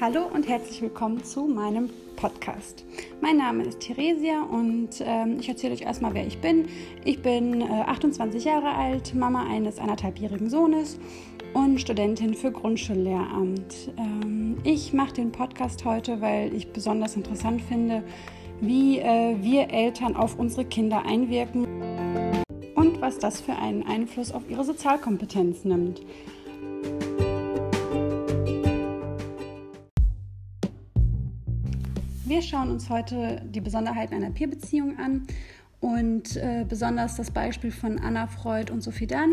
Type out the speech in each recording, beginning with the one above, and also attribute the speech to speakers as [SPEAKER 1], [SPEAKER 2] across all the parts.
[SPEAKER 1] Hallo und herzlich willkommen zu meinem Podcast. Mein Name ist Theresia und ähm, ich erzähle euch erstmal, wer ich bin. Ich bin äh, 28 Jahre alt, Mama eines anderthalbjährigen Sohnes und Studentin für Grundschullehramt. Ähm, ich mache den Podcast heute, weil ich besonders interessant finde, wie äh, wir Eltern auf unsere Kinder einwirken und was das für einen Einfluss auf ihre Sozialkompetenz nimmt. Wir schauen uns heute die Besonderheiten einer Peerbeziehung an und äh, besonders das Beispiel von Anna Freud und Sophie Dann.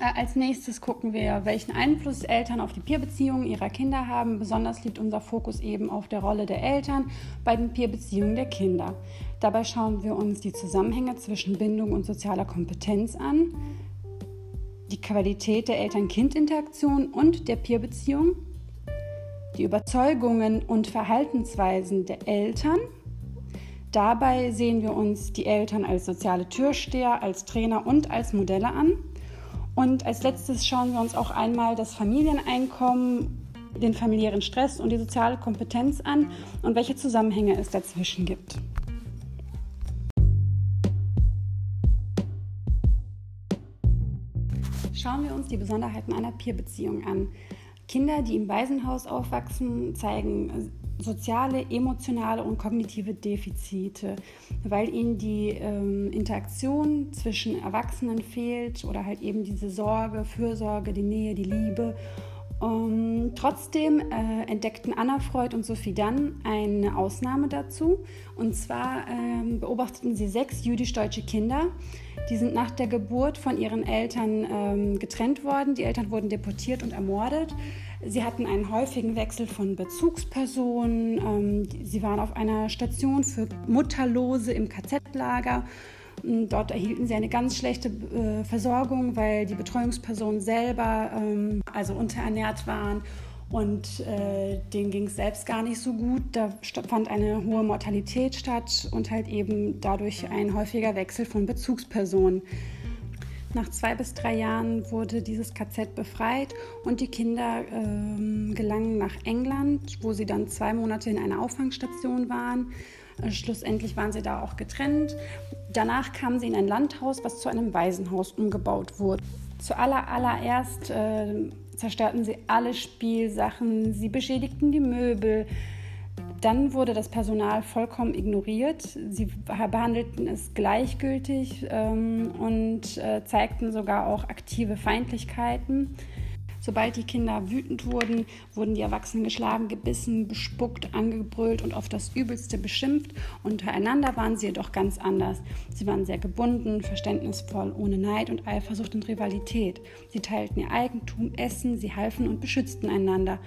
[SPEAKER 1] Äh, als nächstes gucken wir, welchen Einfluss Eltern auf die Peerbeziehungen ihrer Kinder haben. Besonders liegt unser Fokus eben auf der Rolle der Eltern bei den Peerbeziehungen der Kinder. Dabei schauen wir uns die Zusammenhänge zwischen Bindung und sozialer Kompetenz an, die Qualität der Eltern-Kind-Interaktion und der Peerbeziehung die Überzeugungen und Verhaltensweisen der Eltern. Dabei sehen wir uns die Eltern als soziale Türsteher, als Trainer und als Modelle an. Und als letztes schauen wir uns auch einmal das Familieneinkommen, den familiären Stress und die soziale Kompetenz an und welche Zusammenhänge es dazwischen gibt. Schauen wir uns die Besonderheiten einer Peerbeziehung an. Kinder, die im Waisenhaus aufwachsen, zeigen soziale, emotionale und kognitive Defizite, weil ihnen die ähm, Interaktion zwischen Erwachsenen fehlt oder halt eben diese Sorge, Fürsorge, die Nähe, die Liebe. Um, trotzdem äh, entdeckten Anna Freud und Sophie Dann eine Ausnahme dazu. Und zwar ähm, beobachteten sie sechs jüdisch-deutsche Kinder. Die sind nach der Geburt von ihren Eltern ähm, getrennt worden. Die Eltern wurden deportiert und ermordet. Sie hatten einen häufigen Wechsel von Bezugspersonen. Ähm, sie waren auf einer Station für Mutterlose im KZ-Lager. Dort erhielten sie eine ganz schlechte äh, Versorgung, weil die Betreuungspersonen selber ähm, also unterernährt waren und äh, denen ging es selbst gar nicht so gut. Da fand eine hohe Mortalität statt und halt eben dadurch ein häufiger Wechsel von Bezugspersonen. Nach zwei bis drei Jahren wurde dieses KZ befreit und die Kinder äh, gelangen nach England, wo sie dann zwei Monate in einer Auffangstation waren. Äh, schlussendlich waren sie da auch getrennt. Danach kamen sie in ein Landhaus, was zu einem Waisenhaus umgebaut wurde. Zuallererst äh, zerstörten sie alle Spielsachen, sie beschädigten die Möbel, dann wurde das Personal vollkommen ignoriert. Sie behandelten es gleichgültig ähm, und äh, zeigten sogar auch aktive Feindlichkeiten. Sobald die Kinder wütend wurden, wurden die Erwachsenen geschlagen, gebissen, bespuckt, angebrüllt und auf das Übelste beschimpft. Untereinander waren sie jedoch ganz anders. Sie waren sehr gebunden, verständnisvoll, ohne Neid und Eifersucht und Rivalität. Sie teilten ihr Eigentum, Essen, sie halfen und beschützten einander.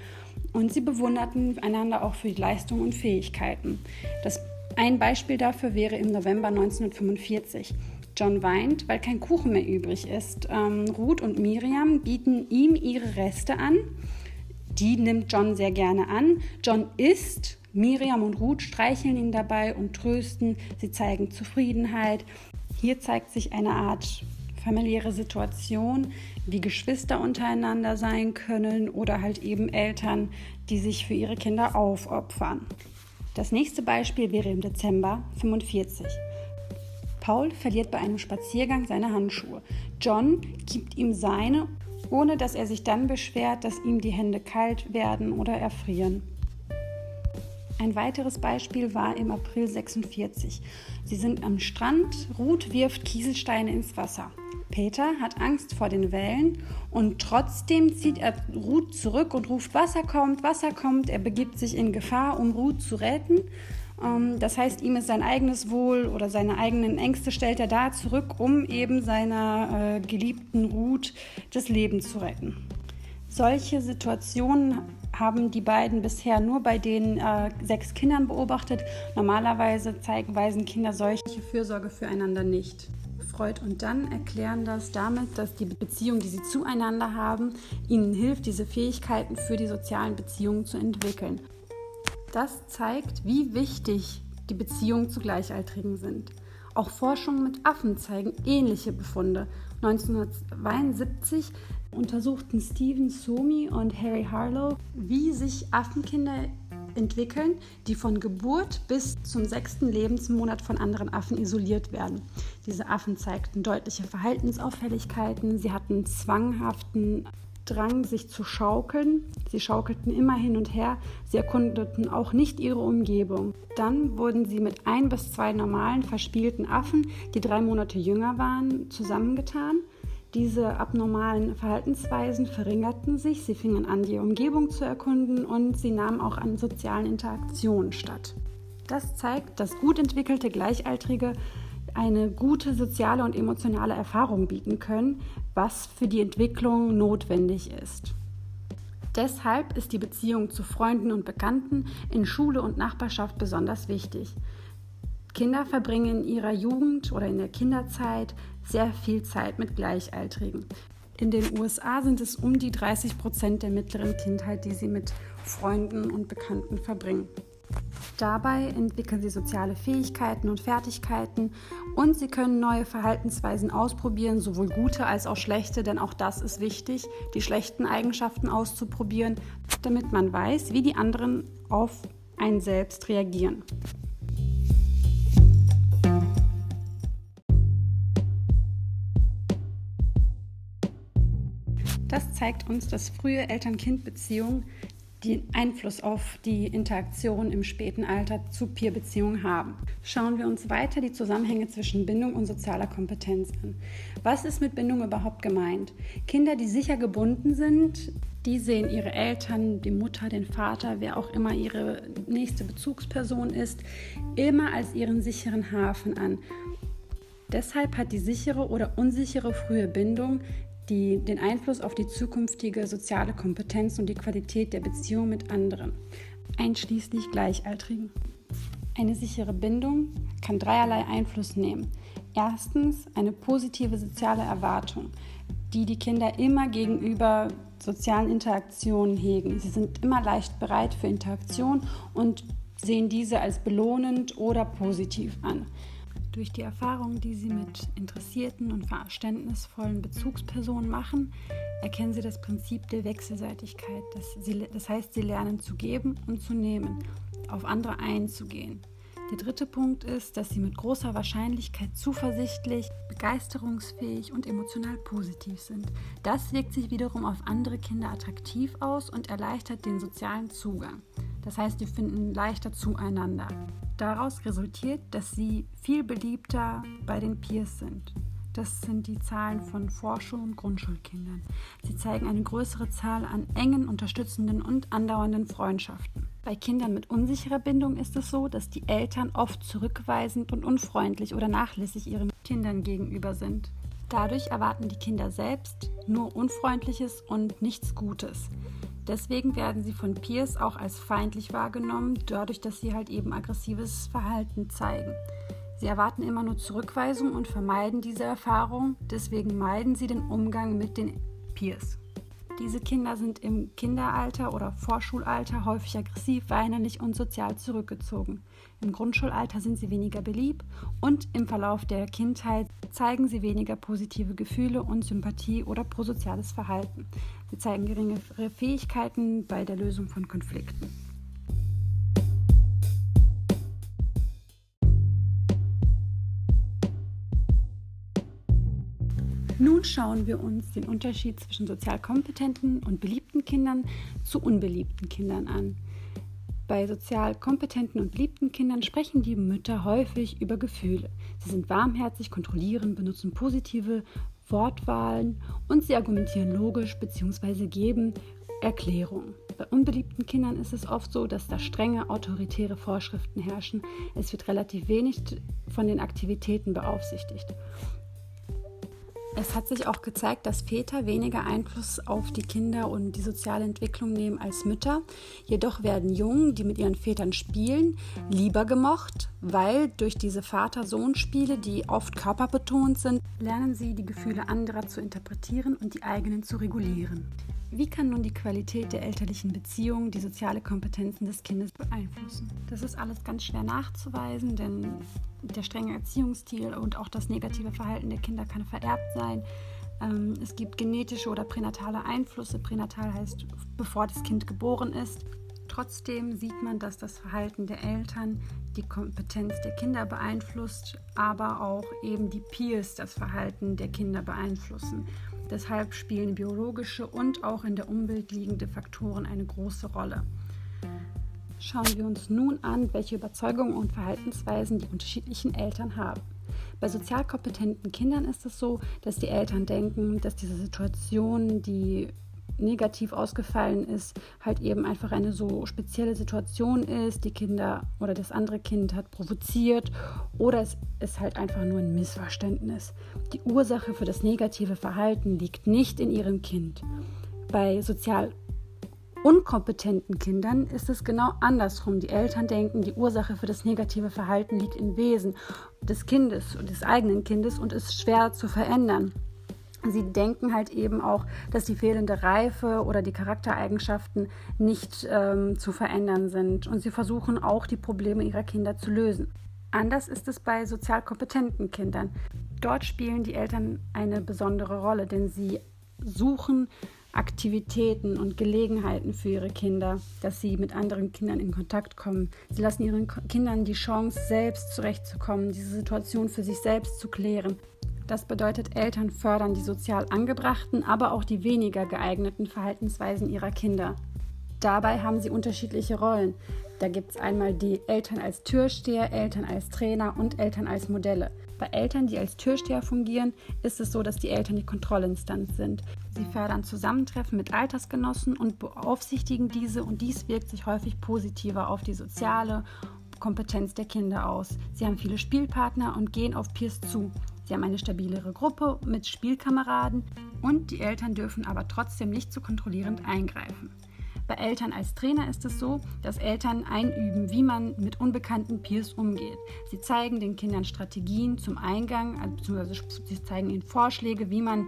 [SPEAKER 1] Und sie bewunderten einander auch für die Leistungen und Fähigkeiten. Das ein Beispiel dafür wäre im November 1945. John weint, weil kein Kuchen mehr übrig ist. Ähm, Ruth und Miriam bieten ihm ihre Reste an. Die nimmt John sehr gerne an. John isst. Miriam und Ruth streicheln ihn dabei und trösten. Sie zeigen Zufriedenheit. Hier zeigt sich eine Art familiäre Situation, wie Geschwister untereinander sein können oder halt eben Eltern, die sich für ihre Kinder aufopfern. Das nächste Beispiel wäre im Dezember 45. Paul verliert bei einem Spaziergang seine Handschuhe. John gibt ihm seine, ohne dass er sich dann beschwert, dass ihm die Hände kalt werden oder erfrieren. Ein weiteres Beispiel war im April 46. Sie sind am Strand, Ruth wirft Kieselsteine ins Wasser. Peter hat Angst vor den Wellen und trotzdem zieht er Ruth zurück und ruft, Wasser kommt, Wasser kommt. Er begibt sich in Gefahr, um Ruth zu retten. Ähm, das heißt, ihm ist sein eigenes Wohl oder seine eigenen Ängste stellt er da zurück, um eben seiner äh, geliebten Ruth das Leben zu retten. Solche Situationen haben die beiden bisher nur bei den äh, sechs Kindern beobachtet. Normalerweise zeigen, weisen Kinder solche Fürsorge füreinander nicht. Freud und dann erklären das damit, dass die Beziehung, die sie zueinander haben, ihnen hilft, diese Fähigkeiten für die sozialen Beziehungen zu entwickeln. Das zeigt, wie wichtig die Beziehungen zu Gleichaltrigen sind. Auch Forschungen mit Affen zeigen ähnliche Befunde. 1972 untersuchten Stephen Suomi und Harry Harlow, wie sich Affenkinder entwickeln, die von Geburt bis zum sechsten Lebensmonat von anderen Affen isoliert werden. Diese Affen zeigten deutliche Verhaltensauffälligkeiten, sie hatten zwanghaften Drang, sich zu schaukeln. Sie schaukelten immer hin und her. Sie erkundeten auch nicht ihre Umgebung. Dann wurden sie mit ein bis zwei normalen, verspielten Affen, die drei Monate jünger waren, zusammengetan. Diese abnormalen Verhaltensweisen verringerten sich, sie fingen an, die Umgebung zu erkunden und sie nahmen auch an sozialen Interaktionen statt. Das zeigt, dass gut entwickelte Gleichaltrige eine gute soziale und emotionale Erfahrung bieten können, was für die Entwicklung notwendig ist. Deshalb ist die Beziehung zu Freunden und Bekannten in Schule und Nachbarschaft besonders wichtig. Kinder verbringen in ihrer Jugend oder in der Kinderzeit sehr viel Zeit mit Gleichaltrigen. In den USA sind es um die 30 Prozent der mittleren Kindheit, die sie mit Freunden und Bekannten verbringen. Dabei entwickeln sie soziale Fähigkeiten und Fertigkeiten und sie können neue Verhaltensweisen ausprobieren, sowohl gute als auch schlechte, denn auch das ist wichtig, die schlechten Eigenschaften auszuprobieren, damit man weiß, wie die anderen auf einen selbst reagieren. Das zeigt uns, dass frühe Eltern-Kind-Beziehungen den Einfluss auf die Interaktion im späten Alter zu Peer-Beziehungen haben. Schauen wir uns weiter die Zusammenhänge zwischen Bindung und sozialer Kompetenz an. Was ist mit Bindung überhaupt gemeint? Kinder, die sicher gebunden sind, die sehen ihre Eltern, die Mutter, den Vater, wer auch immer ihre nächste Bezugsperson ist, immer als ihren sicheren Hafen an. Deshalb hat die sichere oder unsichere frühe Bindung die, den Einfluss auf die zukünftige soziale Kompetenz und die Qualität der Beziehung mit anderen, einschließlich Gleichaltrigen. Eine sichere Bindung kann dreierlei Einfluss nehmen. Erstens eine positive soziale Erwartung, die die Kinder immer gegenüber sozialen Interaktionen hegen. Sie sind immer leicht bereit für Interaktion und sehen diese als belohnend oder positiv an. Durch die Erfahrungen, die Sie mit interessierten und verständnisvollen Bezugspersonen machen, erkennen Sie das Prinzip der Wechselseitigkeit. Das, Sie, das heißt, Sie lernen zu geben und zu nehmen, auf andere einzugehen. Der dritte Punkt ist, dass Sie mit großer Wahrscheinlichkeit zuversichtlich, begeisterungsfähig und emotional positiv sind. Das wirkt sich wiederum auf andere Kinder attraktiv aus und erleichtert den sozialen Zugang. Das heißt, wir finden leichter zueinander. Daraus resultiert, dass sie viel beliebter bei den Peers sind. Das sind die Zahlen von Vorschul- und Grundschulkindern. Sie zeigen eine größere Zahl an engen, unterstützenden und andauernden Freundschaften. Bei Kindern mit unsicherer Bindung ist es so, dass die Eltern oft zurückweisend und unfreundlich oder nachlässig ihren Kindern gegenüber sind. Dadurch erwarten die Kinder selbst nur Unfreundliches und nichts Gutes. Deswegen werden sie von Peers auch als feindlich wahrgenommen, dadurch, dass sie halt eben aggressives Verhalten zeigen. Sie erwarten immer nur Zurückweisung und vermeiden diese Erfahrung, deswegen meiden sie den Umgang mit den Peers. Diese Kinder sind im Kinderalter oder Vorschulalter häufig aggressiv, weinerlich und sozial zurückgezogen. Im Grundschulalter sind sie weniger beliebt und im Verlauf der Kindheit zeigen sie weniger positive Gefühle und Sympathie oder prosoziales Verhalten. Sie zeigen geringere Fähigkeiten bei der Lösung von Konflikten. Nun schauen wir uns den Unterschied zwischen sozial kompetenten und beliebten Kindern zu unbeliebten Kindern an. Bei sozial kompetenten und beliebten Kindern sprechen die Mütter häufig über Gefühle. Sie sind warmherzig, kontrollieren, benutzen positive Wortwahlen und sie argumentieren logisch bzw. geben Erklärungen. Bei unbeliebten Kindern ist es oft so, dass da strenge autoritäre Vorschriften herrschen. Es wird relativ wenig von den Aktivitäten beaufsichtigt. Es hat sich auch gezeigt, dass Väter weniger Einfluss auf die Kinder und die soziale Entwicklung nehmen als Mütter. Jedoch werden Jungen, die mit ihren Vätern spielen, lieber gemocht, weil durch diese Vater-Sohn-Spiele, die oft körperbetont sind, lernen sie die Gefühle anderer zu interpretieren und die eigenen zu regulieren. Wie kann nun die Qualität der elterlichen Beziehung die soziale Kompetenzen des Kindes beeinflussen? Das ist alles ganz schwer nachzuweisen, denn der strenge Erziehungsstil und auch das negative Verhalten der Kinder kann vererbt sein. Ähm, es gibt genetische oder pränatale Einflüsse. Pränatal heißt, bevor das Kind geboren ist. Trotzdem sieht man, dass das Verhalten der Eltern die Kompetenz der Kinder beeinflusst, aber auch eben die Peers das Verhalten der Kinder beeinflussen. Deshalb spielen biologische und auch in der Umwelt liegende Faktoren eine große Rolle. Schauen wir uns nun an, welche Überzeugungen und Verhaltensweisen die unterschiedlichen Eltern haben. Bei sozial kompetenten Kindern ist es so, dass die Eltern denken, dass diese Situation, die negativ ausgefallen ist, halt eben einfach eine so spezielle Situation ist, die Kinder oder das andere Kind hat provoziert oder es ist halt einfach nur ein Missverständnis. Die Ursache für das negative Verhalten liegt nicht in ihrem Kind. Bei sozial unkompetenten Kindern ist es genau andersrum. Die Eltern denken, die Ursache für das negative Verhalten liegt im Wesen des Kindes und des eigenen Kindes und ist schwer zu verändern. Sie denken halt eben auch, dass die fehlende Reife oder die Charaktereigenschaften nicht ähm, zu verändern sind. Und sie versuchen auch, die Probleme ihrer Kinder zu lösen. Anders ist es bei sozial kompetenten Kindern. Dort spielen die Eltern eine besondere Rolle, denn sie suchen Aktivitäten und Gelegenheiten für ihre Kinder, dass sie mit anderen Kindern in Kontakt kommen. Sie lassen ihren Kindern die Chance, selbst zurechtzukommen, diese Situation für sich selbst zu klären. Das bedeutet, Eltern fördern die sozial angebrachten, aber auch die weniger geeigneten Verhaltensweisen ihrer Kinder. Dabei haben sie unterschiedliche Rollen. Da gibt es einmal die Eltern als Türsteher, Eltern als Trainer und Eltern als Modelle. Bei Eltern, die als Türsteher fungieren, ist es so, dass die Eltern die Kontrollinstanz sind. Sie fördern Zusammentreffen mit Altersgenossen und beaufsichtigen diese und dies wirkt sich häufig positiver auf die soziale Kompetenz der Kinder aus. Sie haben viele Spielpartner und gehen auf Peers zu. Sie haben eine stabilere Gruppe mit Spielkameraden und die Eltern dürfen aber trotzdem nicht zu kontrollierend eingreifen. Bei Eltern als Trainer ist es so, dass Eltern einüben, wie man mit unbekannten Peers umgeht. Sie zeigen den Kindern Strategien zum Eingang, also beziehungsweise sie zeigen ihnen Vorschläge, wie man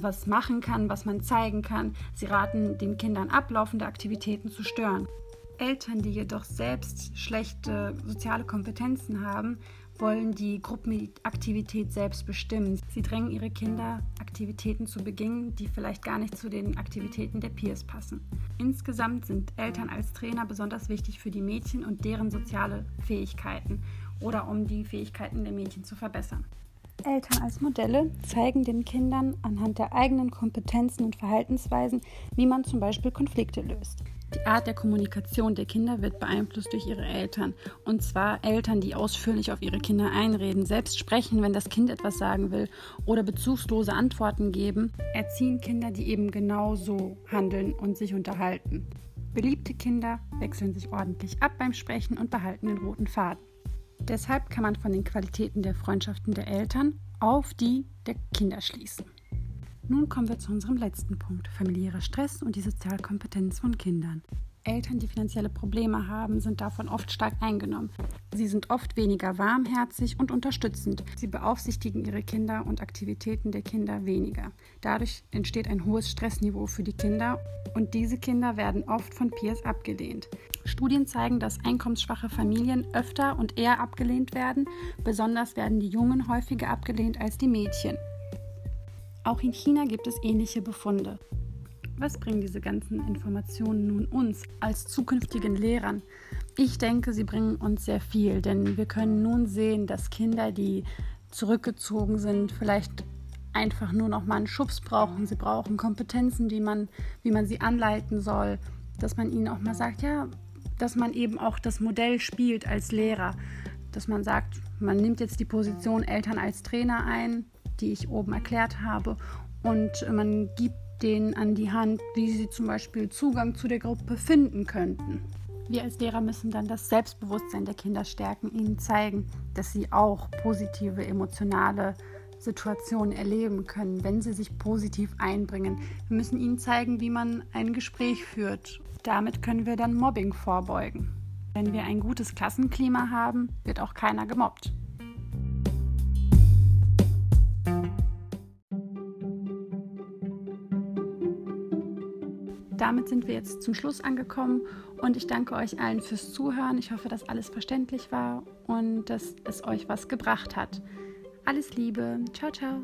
[SPEAKER 1] was machen kann, was man zeigen kann. Sie raten den Kindern ab, laufende Aktivitäten zu stören. Eltern, die jedoch selbst schlechte soziale Kompetenzen haben, wollen die Gruppenaktivität selbst bestimmen. Sie drängen ihre Kinder, Aktivitäten zu beginnen, die vielleicht gar nicht zu den Aktivitäten der Peers passen. Insgesamt sind Eltern als Trainer besonders wichtig für die Mädchen und deren soziale Fähigkeiten oder um die Fähigkeiten der Mädchen zu verbessern. Eltern als Modelle zeigen den Kindern anhand der eigenen Kompetenzen und Verhaltensweisen, wie man zum Beispiel Konflikte löst. Die Art der Kommunikation der Kinder wird beeinflusst durch ihre Eltern. Und zwar Eltern, die ausführlich auf ihre Kinder einreden, selbst sprechen, wenn das Kind etwas sagen will oder bezugslose Antworten geben, erziehen Kinder, die eben genau so handeln und sich unterhalten. Beliebte Kinder wechseln sich ordentlich ab beim Sprechen und behalten den roten Faden. Deshalb kann man von den Qualitäten der Freundschaften der Eltern auf die der Kinder schließen. Nun kommen wir zu unserem letzten Punkt, familiärer Stress und die Sozialkompetenz von Kindern. Eltern, die finanzielle Probleme haben, sind davon oft stark eingenommen. Sie sind oft weniger warmherzig und unterstützend. Sie beaufsichtigen ihre Kinder und Aktivitäten der Kinder weniger. Dadurch entsteht ein hohes Stressniveau für die Kinder und diese Kinder werden oft von Peers abgelehnt. Studien zeigen, dass einkommensschwache Familien öfter und eher abgelehnt werden. Besonders werden die Jungen häufiger abgelehnt als die Mädchen. Auch in China gibt es ähnliche Befunde. Was bringen diese ganzen Informationen nun uns als zukünftigen Lehrern? Ich denke, sie bringen uns sehr viel, denn wir können nun sehen, dass Kinder, die zurückgezogen sind, vielleicht einfach nur noch mal einen Schubs brauchen. Sie brauchen Kompetenzen, die man, wie man sie anleiten soll, dass man ihnen auch mal sagt, ja, dass man eben auch das Modell spielt als Lehrer, dass man sagt, man nimmt jetzt die Position Eltern als Trainer ein, die ich oben erklärt habe. Und man gibt denen an die Hand, wie sie zum Beispiel Zugang zu der Gruppe finden könnten. Wir als Lehrer müssen dann das Selbstbewusstsein der Kinder stärken, ihnen zeigen, dass sie auch positive emotionale Situationen erleben können, wenn sie sich positiv einbringen. Wir müssen ihnen zeigen, wie man ein Gespräch führt. Damit können wir dann Mobbing vorbeugen. Wenn wir ein gutes Klassenklima haben, wird auch keiner gemobbt. Damit sind wir jetzt zum Schluss angekommen und ich danke euch allen fürs Zuhören. Ich hoffe, dass alles verständlich war und dass es euch was gebracht hat. Alles Liebe. Ciao, ciao.